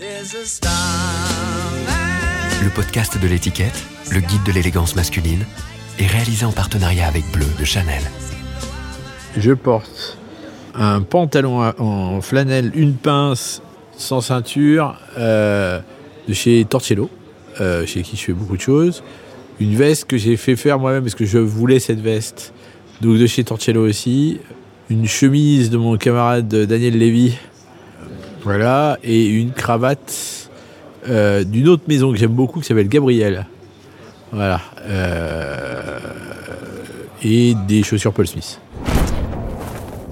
Le podcast de l'étiquette, le guide de l'élégance masculine, est réalisé en partenariat avec Bleu de Chanel. Je porte un pantalon en flanelle, une pince sans ceinture euh, de chez Torcello, euh, chez qui je fais beaucoup de choses. Une veste que j'ai fait faire moi-même parce que je voulais cette veste, donc de chez Torcello aussi. Une chemise de mon camarade Daniel Lévy, voilà, et une cravate euh, d'une autre maison que j'aime beaucoup qui s'appelle Gabriel. Voilà. et des chaussures Paul Smith.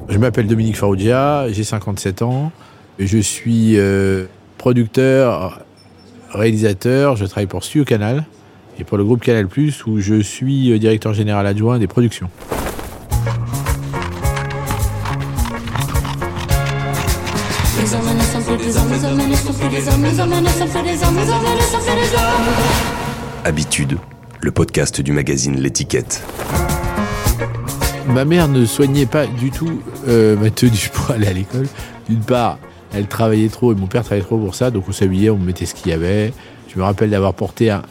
Je m'appelle Dominique Faroudia, j'ai 57 ans. Je suis euh, producteur, réalisateur. Je travaille pour Studio Canal et pour le groupe Canal où je suis euh, directeur général adjoint des productions. Habitude, le podcast du magazine L'étiquette. Ma mère ne soignait pas du tout euh, ma tenue pour aller à l'école. D'une part, elle travaillait trop et mon père travaillait trop pour ça, donc on s'habillait, on mettait ce qu'il y avait. Je me rappelle d'avoir porté un.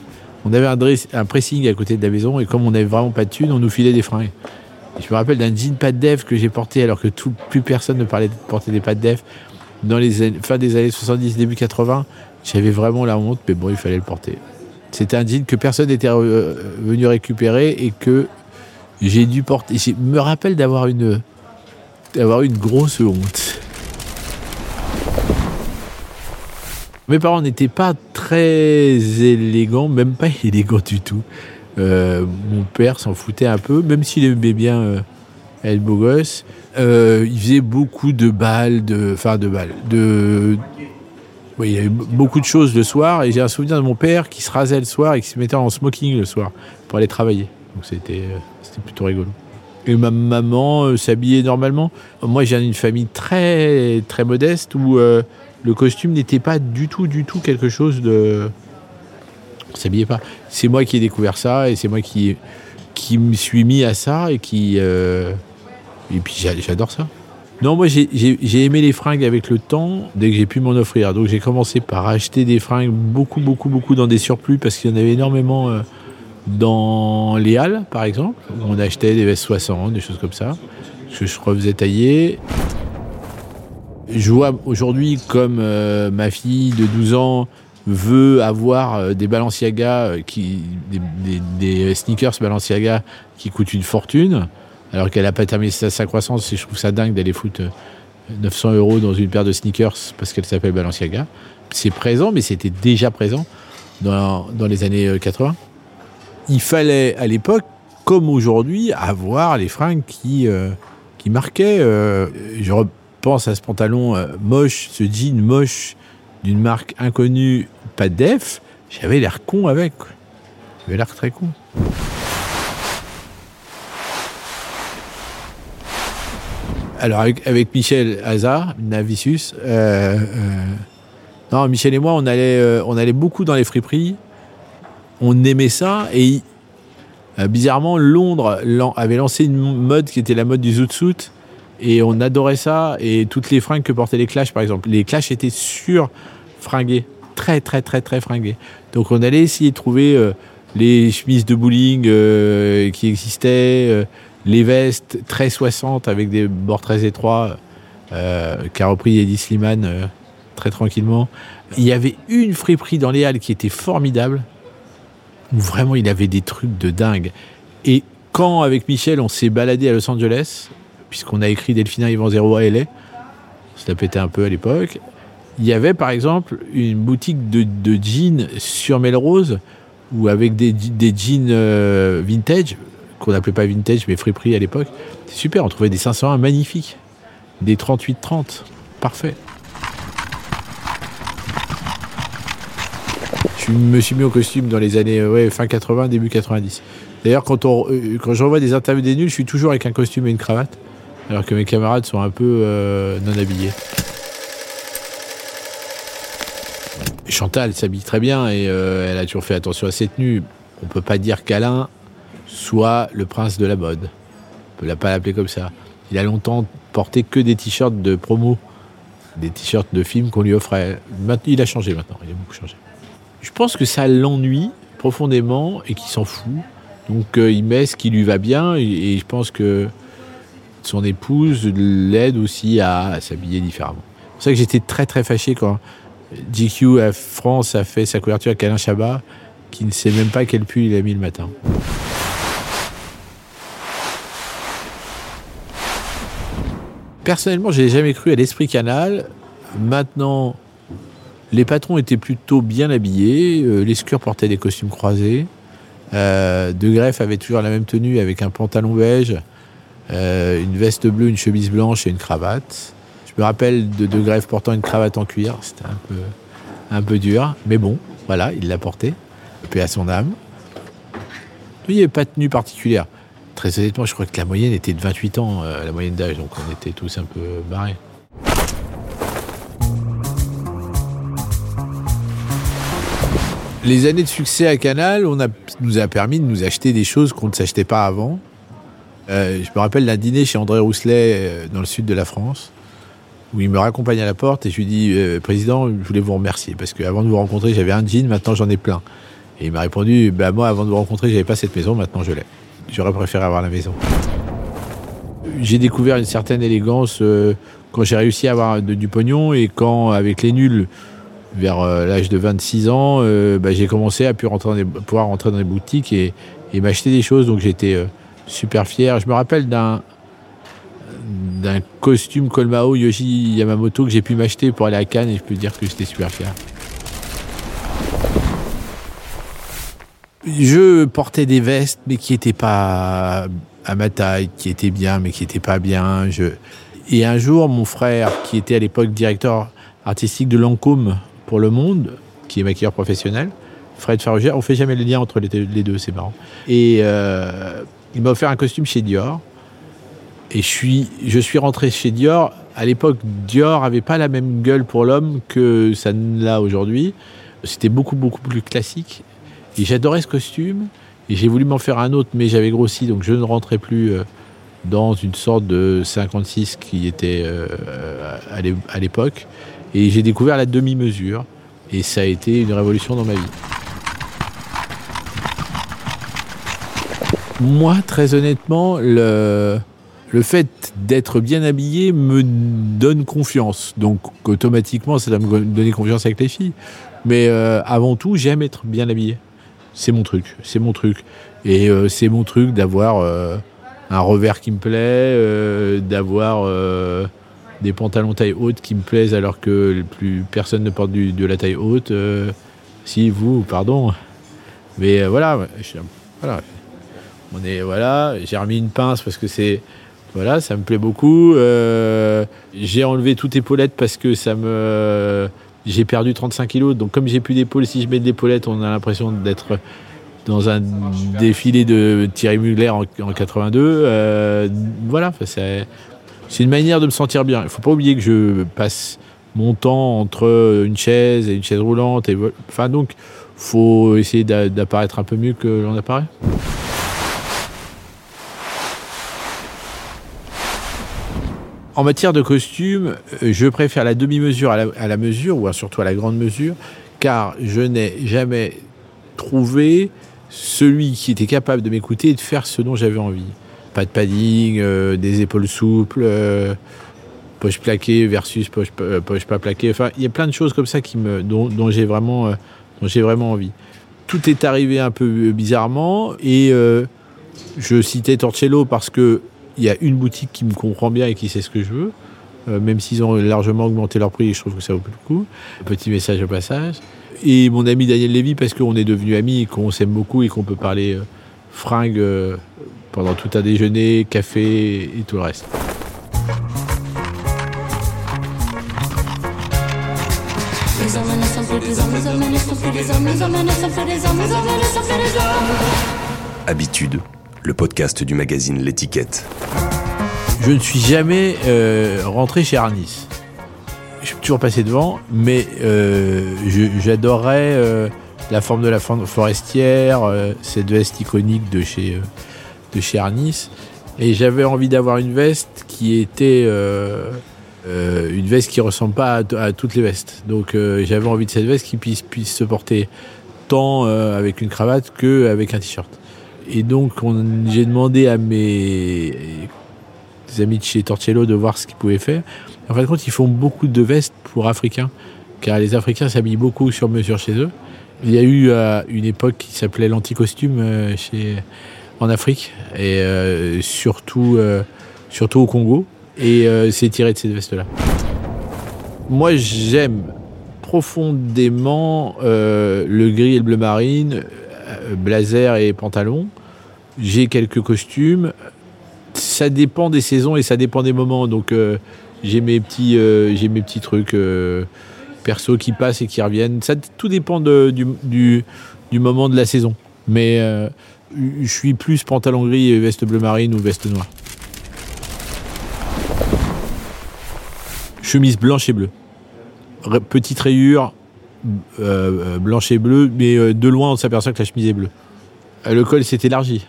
On avait un, un, pressing à côté de la maison et comme on n'avait vraiment pas de thunes, on nous filait des fringues. je me rappelle d'un jean pas de def que j'ai porté alors que plus personne ne parlait de porter des pas de def. Dans les fin des années 70, début 80, j'avais vraiment la honte, mais bon, il fallait le porter. C'était un jean que personne n'était euh, venu récupérer et que j'ai dû porter. Je me rappelle d'avoir une, d'avoir une grosse honte. Mes parents n'étaient pas très élégants, même pas élégants du tout. Euh, mon père s'en foutait un peu, même s'il aimait bien euh, être beau gosse. Euh, il faisait beaucoup de balles, de, enfin de balles, de, il y avait beaucoup de choses le soir. Et j'ai un souvenir de mon père qui se rasait le soir et qui se mettait en smoking le soir pour aller travailler. Donc c'était c'était plutôt rigolo. Et ma maman euh, s'habillait normalement. Moi, j'ai une famille très très modeste où euh, le costume n'était pas du tout, du tout quelque chose de. On s'habillait pas. C'est moi qui ai découvert ça et c'est moi qui qui me suis mis à ça et qui euh, et puis j'adore ça. Non, moi j'ai aimé les fringues avec le temps dès que j'ai pu m'en offrir. Donc j'ai commencé par acheter des fringues beaucoup, beaucoup, beaucoup dans des surplus parce qu'il y en avait énormément dans les halles, par exemple, on achetait des vestes 60, des choses comme ça, que je refaisais tailler. Je vois aujourd'hui comme euh, ma fille de 12 ans veut avoir euh, des Balenciaga, euh, qui, des, sneakers Balenciaga qui coûtent une fortune, alors qu'elle n'a pas terminé sa, croissance, et je trouve ça dingue d'aller foutre 900 euros dans une paire de sneakers parce qu'elle s'appelle Balenciaga. C'est présent, mais c'était déjà présent dans, dans les années 80 il fallait à l'époque, comme aujourd'hui, avoir les fringues qui, euh, marquaient. Euh, je repense à ce pantalon euh, moche, ce jean moche d'une marque inconnue, pas de def. J'avais l'air con avec. J'avais l'air très con. Alors avec, Michel Hazard, Navicius, non, Michel et moi, on allait, on allait beaucoup dans les friperies. On aimait ça et euh, bizarrement Londres avait lancé une mode qui était la mode du zoot et on adorait ça et toutes les fringues que portaient les Clash par exemple. Les Clash étaient sur fringués très très très très fringués donc on allait essayer de trouver euh, les chemises de bowling euh, qui existaient les vestes très 60 avec des bords très étroits qu'a repris Eddie Sliman très tranquillement il y avait une friperie dans les halles qui était formidable où vraiment il avait des trucs de dingue. Et quand, avec Michel, on s'est baladé à Los Angeles, puisqu'on a écrit Delphina Yvan Zéro à LA, ça pétait un peu à l'époque, il y avait par exemple une boutique de, jeans sur Melrose, ou avec des, jeans euh, vintage, qu'on n'appelait pas vintage, mais friperie à l'époque. C'est super, on trouvait des 501 magnifiques, des 38-30, parfait. je me suis mis au costume dans les années ouais, fin 80, début 90. D'ailleurs, euh, quand j'envoie des interviews des nuls, je suis toujours avec un costume et une cravate, alors que mes camarades sont un peu euh, non habillés. Chantal s'habille très bien et euh, elle a toujours fait attention à ses tenues. On peut pas dire qu'Alain soit le prince de la mode. On peut pas l'appeler comme ça. Il a longtemps porté que des t-shirts de promo des t-shirts de films qu'on lui offrait. Il a changé maintenant, il a beaucoup changé. Je pense que ça l'ennuie profondément et qu'il s'en fout. Donc euh, il met ce qui lui va bien et, je pense que son épouse l'aide aussi à, s'habiller différemment. C'est pour ça que j'étais très très fâché quand GQ à France a fait sa couverture avec Alain Chabat, qui ne sait même pas quel pull il a mis le matin. Personnellement, je n'ai jamais cru à l'esprit canal. Maintenant, les patrons étaient plutôt bien habillés. Euh, les scurs portaient des costumes croisés. Euh, de Greff avait toujours la même tenue avec un pantalon beige, euh, une veste bleue, une chemise blanche et une cravate. Je me rappelle de De Greff portant une cravate en cuir. C'était un peu, dur. Mais bon, voilà, il l'a porté. Paix à son âme. Il n'y avait pas de tenue particulière. Très honnêtement, je crois que la moyenne était de 28 ans, euh, la moyenne d'âge, donc on était tous un peu barrés. Les années de succès à Canal on nous a permis de nous acheter des choses qu'on ne s'achetait pas avant. Euh, je me rappelle d'un dîner chez André Rousselet euh, dans le sud de la France, où il me raccompagne à la porte et je lui dis Président, je voulais vous remercier parce qu'avant de vous rencontrer, j'avais un jean, maintenant j'en ai plein. Et il m'a répondu bah, Moi, avant de vous rencontrer, j'avais pas cette maison, maintenant je l'ai. J'aurais préféré avoir la maison. J'ai découvert une certaine élégance euh, quand j'ai réussi à avoir du pognon et quand, avec les nuls, vers euh, l'âge de 26 ans, euh, bah, j'ai commencé à pouvoir rentrer dans les boutiques et, m'acheter des choses. Donc j'étais super fier. Je me rappelle d'un d'un costume Kolmao Yoshi Yamamoto que j'ai pu m'acheter pour aller à Cannes et je peux dire que j'étais super fier. Je portais des vestes, mais qui n'étaient pas à ma taille, qui étaient bien, mais qui n'étaient pas bien. Et un jour, mon frère, qui était à l'époque directeur artistique de Lancôme pour Le Monde, qui est maquilleur professionnel, Fred Farugère, on fait jamais le lien entre les deux, c'est marrant. Et euh, il m'a offert un costume chez Dior. Et je suis, je suis rentré chez Dior. À l'époque, Dior avait pas la même gueule pour l'homme que ça l'a aujourd'hui. C'était beaucoup, beaucoup plus classique. Et j'adorais ce costume. Et j'ai voulu m'en faire un autre, mais j'avais grossi, donc je ne rentrais plus euh, dans une sorte de 56 qui était euh, à l'époque. Et j'ai découvert la demi-mesure. Et ça a été une révolution dans ma vie. Moi, très honnêtement, le, fait d'être bien habillé me donne confiance. Donc automatiquement, ça va me donner confiance avec les filles. Mais euh, avant tout, j'aime être bien habillé c'est mon truc, c'est mon truc. Et euh, c'est mon truc d'avoir euh, un revers qui me plaît, euh, d'avoir des pantalons taille haute qui me plaisent alors que plus personne ne porte de la taille haute. si vous, pardon. Mais voilà, voilà. On est voilà. J'ai remis une pince parce que c'est voilà, ça me plaît beaucoup. j'ai enlevé toute épaulette parce que ça me j'ai perdu 35 kilos. Donc, comme j'ai plus d'épaule, si je mets de l'épaulette, on a l'impression d'être dans un défilé de Thierry Mugler en, 82. Euh, voilà, c'est une manière de me sentir bien. Il ne faut pas oublier que je passe mon temps entre une chaise et une chaise roulante. Et, enfin, donc, faut essayer d'apparaître un peu mieux que l'on apparaît. En matière de costume, euh, je préfère la demi-mesure à, la, mesure, ou surtout à la grande mesure, car je n'ai jamais trouvé celui qui était capable de m'écouter et de faire ce dont j'avais envie. Pas de padding, euh, des épaules souples, euh, poche plaquée versus poche, poche, pas plaquée. Enfin, il y a plein de choses comme ça qui me, dont, j'ai vraiment, dont j'ai vraiment envie. Tout est arrivé un peu bizarrement et je citais Torcello parce que il y a une boutique qui me comprend bien et qui sait ce que je veux. Euh, même s'ils ont largement augmenté leur prix, je trouve que ça vaut plus le coup. Petit message au passage. Et mon ami Daniel Lévy, parce qu'on est devenus amis et qu'on s'aime beaucoup et qu'on peut parler euh, fringues euh, pendant tout un déjeuner, café et tout le reste. Habitude le podcast du magazine L'étiquette. Je ne suis jamais euh, rentré chez Arnis. Je suis toujours passé devant, mais euh, j'adorais euh, la forme de la forestière, cette veste iconique de chez, de chez Arnis. Et j'avais envie d'avoir une veste qui était une veste qui ressemble pas à, toutes les vestes. Donc j'avais envie de cette veste qui puisse, puisse se porter tant avec une cravate qu'avec un t-shirt. Et donc j'ai demandé à mes amis de chez Torcello de voir ce qu'ils pouvaient faire. En fin de compte, ils font beaucoup de vestes pour Africains, car les Africains s'habillent beaucoup sur mesure chez eux. Il y a eu une époque qui s'appelait l'anti-costume chez en Afrique et surtout, surtout au Congo. Et euh, c'est tiré de cette veste-là. Moi, j'aime profondément euh, le gris et le bleu marine, euh, blazer et pantalon. J'ai quelques costumes. Ça dépend des saisons et ça dépend des moments. Donc j'ai mes petits, j'ai mes petits trucs perso qui passent et qui reviennent. Ça tout dépend du, du, moment de la saison. Mais je suis plus pantalon gris et veste bleu marine ou veste noire. chemise blanche et bleue. Petite rayure euh, euh, blanche et bleue, mais euh, de loin on s'aperçoit que la chemise est bleue. le col s'est élargi.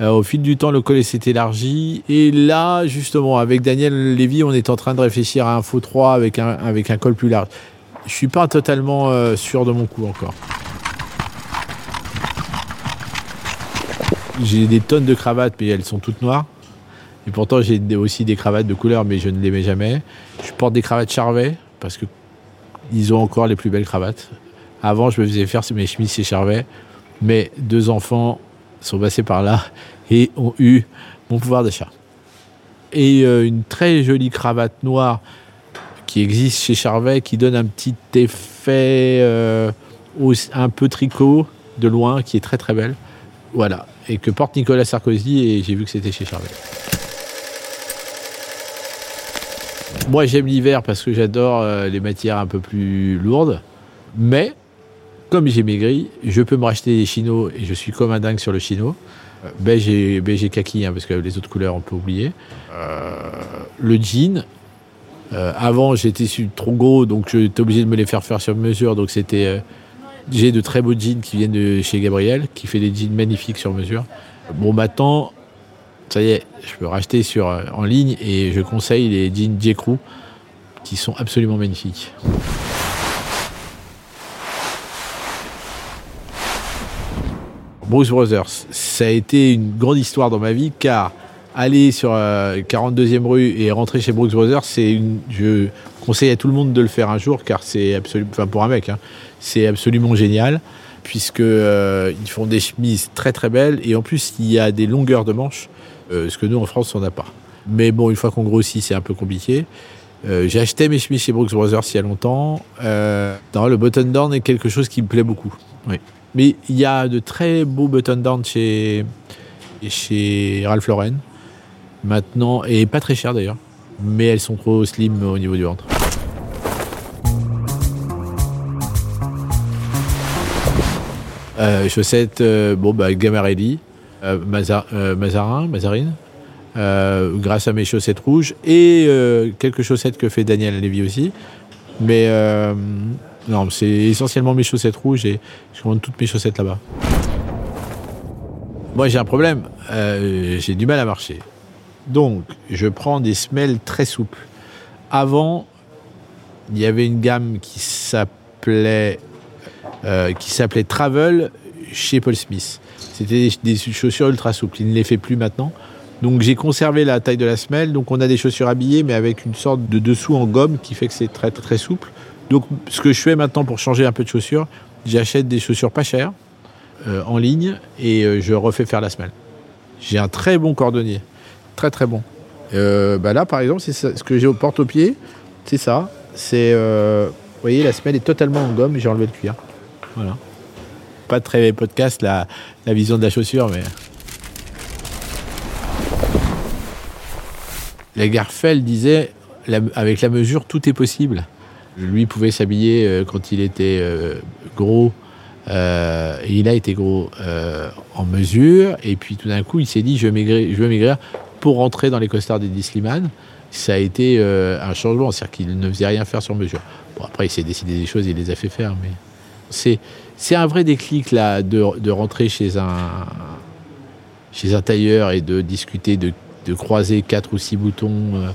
au fil du temps, le col s'est élargi. Et là, justement, avec Daniel Lévy, on est en train de réfléchir à un faux 3 avec un, avec un col plus large. Je suis pas totalement sûr de mon coup encore. J'ai des tonnes de cravates, mais elles sont toutes noires. Et pourtant, j'ai aussi des cravates de couleur, mais je ne les mets jamais. Je porte des cravates Charvet parce que ils ont encore les plus belles cravates. Avant, je me faisais faire mes chemises chez Charvet, mais deux enfants sont passés par là et ont eu mon pouvoir d'achat. Et euh, une très jolie cravate noire qui existe chez Charvet, qui donne un petit effet euh, un peu tricot de loin, qui est très très belle. Voilà. Et que porte Nicolas Sarkozy, et j'ai vu que c'était chez Charvet. Moi, j'aime l'hiver parce que j'adore euh, les matières un peu plus lourdes. Mais, comme j'ai maigri, je peux me racheter des chinos et je suis comme un dingue sur le chino. Euh, beige et, beige et kaki, hein, parce que les autres couleurs, on peut oublier. Euh, le jean. avant, j'étais trop gros, donc j'étais obligé de me les faire faire sur mesure. Donc, c'était. j'ai de très beaux jeans qui viennent de chez Gabriel, qui fait des jeans magnifiques sur mesure. Bon, maintenant, ça y est, je peux racheter sur, en ligne et je conseille les jeans. Crew qui sont absolument magnifiques. Bruce Brothers, ça a été une grande histoire dans ma vie car aller sur 42e euh, rue et rentrer chez Brooks Brothers, c'est une, je conseille à tout le monde de le faire un jour car c'est absolument, enfin pour un mec, hein, c'est absolument génial puisque euh, ils font des chemises très très belles et en plus il y a des longueurs de manches euh, ce que nous en France on n'a pas. Mais bon, une fois qu'on grossit, c'est un peu compliqué. Euh, j'ai acheté mes chemises chez Brooks Brothers il y a longtemps. Euh, le button down est quelque chose qui me plaît beaucoup. Mais il y a de très beaux button down chez, chez Ralph Lauren maintenant, et pas très cher d'ailleurs. Mais elles sont trop slim au niveau du ventre. chaussettes, bon bah Gamarelli, euh, euh, Mazarin, Mazarine, euh, grâce à mes chaussettes rouges et quelques chaussettes que fait Daniel Lévy aussi. Mais non, c'est essentiellement mes chaussettes rouges et je commande toutes mes chaussettes là-bas. Moi, j'ai un problème. j'ai du mal à marcher. Donc, je prends des semelles très souples. Avant, il y avait une gamme qui s'appelait qui s'appelait Travel chez Paul Smith. C'était des, chaussures ultra souples. Il ne les fait plus maintenant. Donc j'ai conservé la taille de la semelle. Donc on a des chaussures habillées, mais avec une sorte de dessous en gomme qui fait que c'est très très souple. Donc ce que je fais maintenant pour changer un peu de chaussures, j'achète des chaussures pas chères euh, en ligne et euh, je refais faire la semelle. J'ai un très bon cordonnier, très très bon. Euh, bah là par exemple, c'est ce que j'ai au porte au pied, c'est ça. C'est, vous voyez, la semelle est totalement en gomme. J'ai enlevé le cuir. Voilà pas très podcast la, la vision de la chaussure, mais. La Garfel disait avec la mesure, tout est possible. Lui pouvait s'habiller euh, quand il était euh, gros, euh, et il a été gros en mesure, et puis tout d'un coup, il s'est dit je, maigrir, je veux maigrir pour rentrer dans les costards des Slimane. Ça a été un changement, c'est-à-dire qu'il ne faisait rien faire sur mesure. Bon, après, il s'est décidé des choses, il les a fait faire, mais c'est c'est un vrai déclic là de, rentrer chez un, chez un tailleur et de discuter, de, croiser quatre ou six boutons, euh,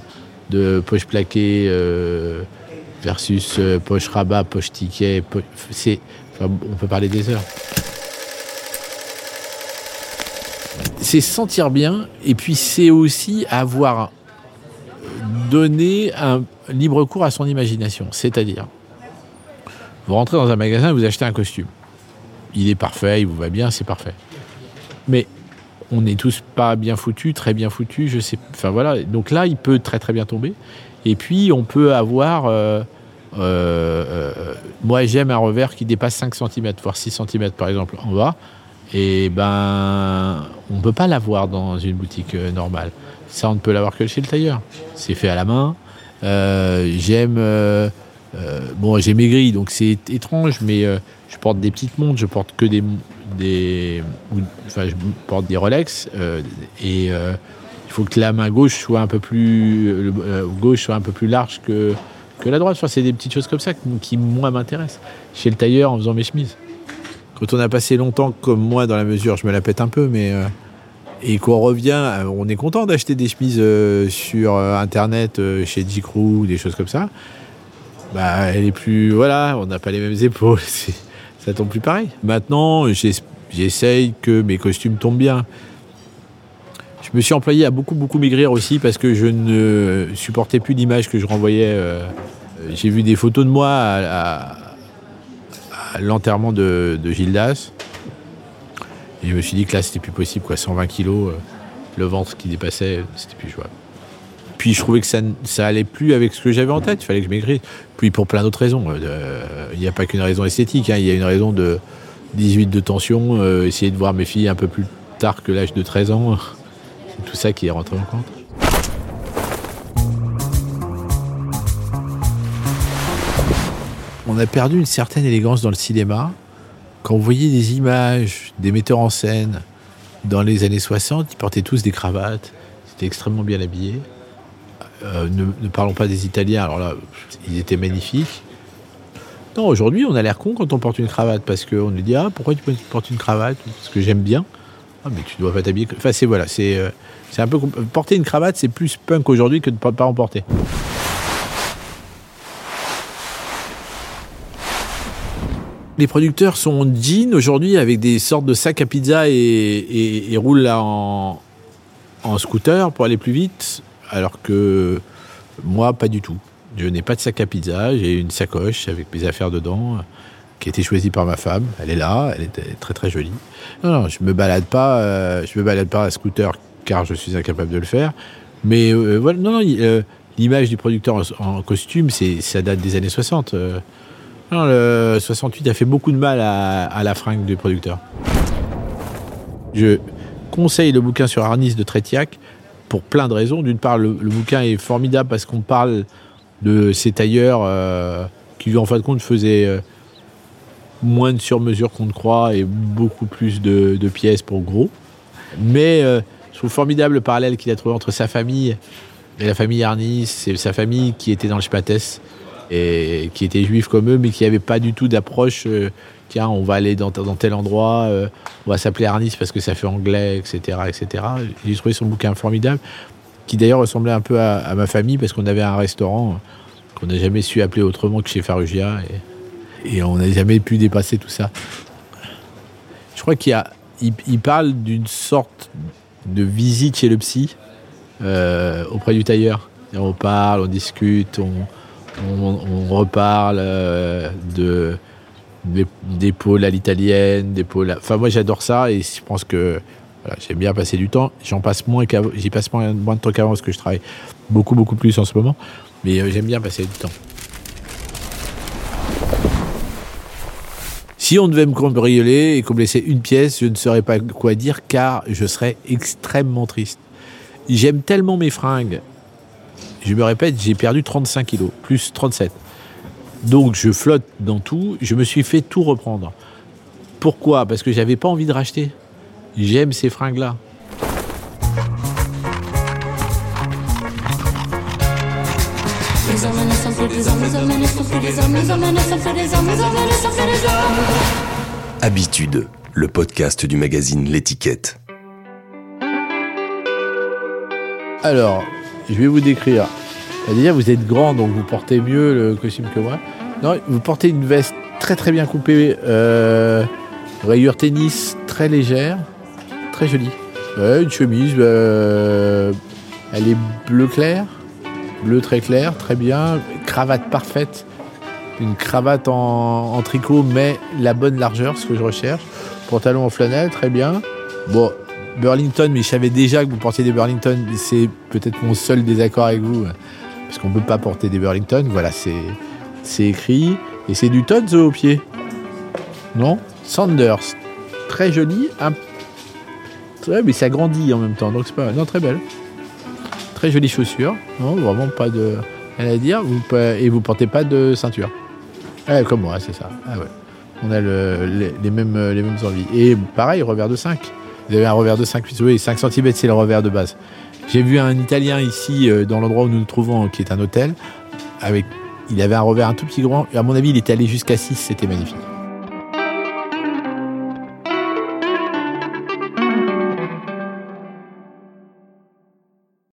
de poche plaquée euh, versus euh, poche rabat, poche ticket. po- c'est, enfin, on peut parler des heures. C'est se sentir bien et puis c'est aussi avoir donné un libre cours à son imagination. C'est-à-dire, vous rentrez dans un magasin vous achetez un costume. Il est parfait, il vous va bien, c'est parfait. Mais on n'est tous pas bien foutus, très bien foutus, je sais. Enfin voilà, donc là, il peut très très bien tomber. Et puis, on peut avoir. euh, euh, euh, moi, j'aime un revers qui dépasse 5 cm, voire 6 cm par exemple en bas. Et ben, on ne peut pas l'avoir dans une boutique normale. Ça, on ne peut l'avoir que chez le tailleur. C'est fait à la main. J'aime. Euh, bon, j'ai maigri, donc c'est étrange, mais euh, je porte des petites montres, je porte que des. des enfin, je porte des Rolex. euh, et il faut que la main gauche soit un peu plus. gauche soit un peu plus large que, que la droite. Enfin, c'est des petites choses comme ça qui, moi, m'intéressent. Chez le tailleur, en faisant mes chemises. Quand on a passé longtemps comme moi dans la mesure, je me la pète un peu, mais. et qu'on revient, on est content d'acheter des chemises sur internet euh, chez J.Crew des choses comme ça. Bah, elle est plus. Voilà, on n'a pas les mêmes épaules, ça tombe plus pareil. Maintenant, j'es- j'essaye que mes costumes tombent bien. Je me suis employé à beaucoup, beaucoup maigrir aussi parce que je ne supportais plus l'image que je renvoyais. euh, J'ai vu des photos de moi à l'enterrement de, de Gildas. Et je me suis dit que là, c'était plus possible, quoi. 120 kilos, euh, le ventre qui dépassait, c'était plus jouable. Puis je trouvais que ça, ça allait plus avec ce que j'avais en tête, il fallait que je maigrisse. Puis pour plein d'autres raisons. euh, Il n'y a pas qu'une raison esthétique, hein, il y a une raison de 18 de tension, euh, essayer de voir mes filles un peu plus tard que l'âge de 13 ans. C'est tout ça qui est rentré en compte. On a perdu une certaine élégance dans le cinéma. Quand vous voyez des images des metteurs en scène dans les années 60, ils portaient tous des cravates, ils étaient extrêmement bien habillés. Euh, ne, parlons pas des Italiens, alors là, ils étaient magnifiques. Non, aujourd'hui, on a l'air con quand on porte une cravate parce qu'on nous dit Ah, pourquoi tu portes une cravate? Parce que j'aime bien. Ah, mais tu dois pas t'habiller. Enfin, c'est voilà, c'est euh, un peu. Porter une cravate, c'est plus punk aujourd'hui que de ne pas en porter. Les producteurs sont en jean aujourd'hui avec des sortes de sacs à pizza et, roulent là en scooter pour aller plus vite, alors que moi, pas du tout. Je n'ai pas de sac à pizza, j'ai une sacoche avec mes affaires dedans, euh, qui a été choisie par ma femme. Elle est là, elle est très très jolie. Non, non, je me balade pas, euh, je me balade pas à scooter car je suis incapable de le faire. Mais euh, voilà, non, non, l'image du producteur en, costume, c'est ça date des années 60. euh. Non, le 68 a fait beaucoup de mal à, à la fringue du producteur. Je conseille le bouquin sur Arnis de Trétiac pour plein de raisons. D'une part, le, bouquin est formidable parce qu'on parle de ces tailleurs euh, qui, en fin de compte, faisaient euh, moins de sur-mesure qu'on ne croit et beaucoup plus de, pièces pour gros. Mais euh, je trouve formidable le parallèle qu'il a trouvé entre sa famille et la famille Arnis, c'est sa famille qui était dans le Spatès qui était juif comme eux, mais qui n'avait pas du tout d'approche. euh, tiens, on va aller dans, tel endroit, euh, on va s'appeler Arnis parce que ça fait anglais, etc., etc. J'ai trouvé son bouquin formidable, qui d'ailleurs ressemblait un peu à, ma famille parce qu'on avait un restaurant qu'on n'a jamais su appeler autrement que chez Farugia et, on n'a jamais pu dépasser tout ça. Je crois qu'il parle d'une sorte de visite chez le psy euh, auprès du tailleur. On parle, on discute, on, on, reparle euh, de des, pôles à l'italienne, des pôles. à- Enfin, moi, j'adore ça et je pense que j'aime bien passer du temps. J'en passe moins qu'avant. J'y passe moins, moins de temps qu'avant parce que je travaille beaucoup, beaucoup plus en ce moment. Mais euh, j'aime bien passer du temps. Si on devait me cambrioler et qu'on me laissait une pièce, je ne saurais pas quoi dire car je serais extrêmement triste. J'aime tellement mes fringues. Je me répète, j'ai perdu 35 kilos, plus 37. Donc je flotte dans tout. Je me suis fait tout reprendre. Pourquoi? Parce que j'avais pas envie de racheter. J'aime ces fringues-là. Habitude, le podcast du magazine L'étiquette. Alors, je vais vous décrire C'est-à-dire, vous êtes grand, donc vous portez mieux le costume que moi. Non, vous portez une veste très très bien coupée, euh, rayure tennis très légère, très jolie. Une chemise, euh, elle est bleu clair, bleu très clair, très bien. Cravate parfaite, une cravate en, en tricot, mais la bonne largeur, ce que je recherche. Pantalon en flanelle, très bien. Bon, Burlington, mais je savais déjà que vous portiez des Burlington. C'est peut-être mon seul désaccord avec vous, parce qu'on ne peut pas porter des Burlington. Voilà, c'est écrit. Et c'est du Tod's au pied. Non? Sanders. Très joli. Mais ça grandit en même temps, donc c'est pas. Non, très belle. Très jolie chaussure. Non, vraiment pas de rien à dire. Et vous portez pas de ceinture. Ouais, comme moi, c'est ça. Ah. On a le- les, les mêmes, les mêmes envies. Et pareil, revers de 5. Vous avez un revers de 5 Oui, 5 cm, c'est le revers de base. J'ai vu un Italien ici, euh, dans l'endroit où nous nous trouvons, qui est un hôtel, avec, il avait un revers un tout petit grand. Et à mon avis, il était allé jusqu'à 6, c'était magnifique.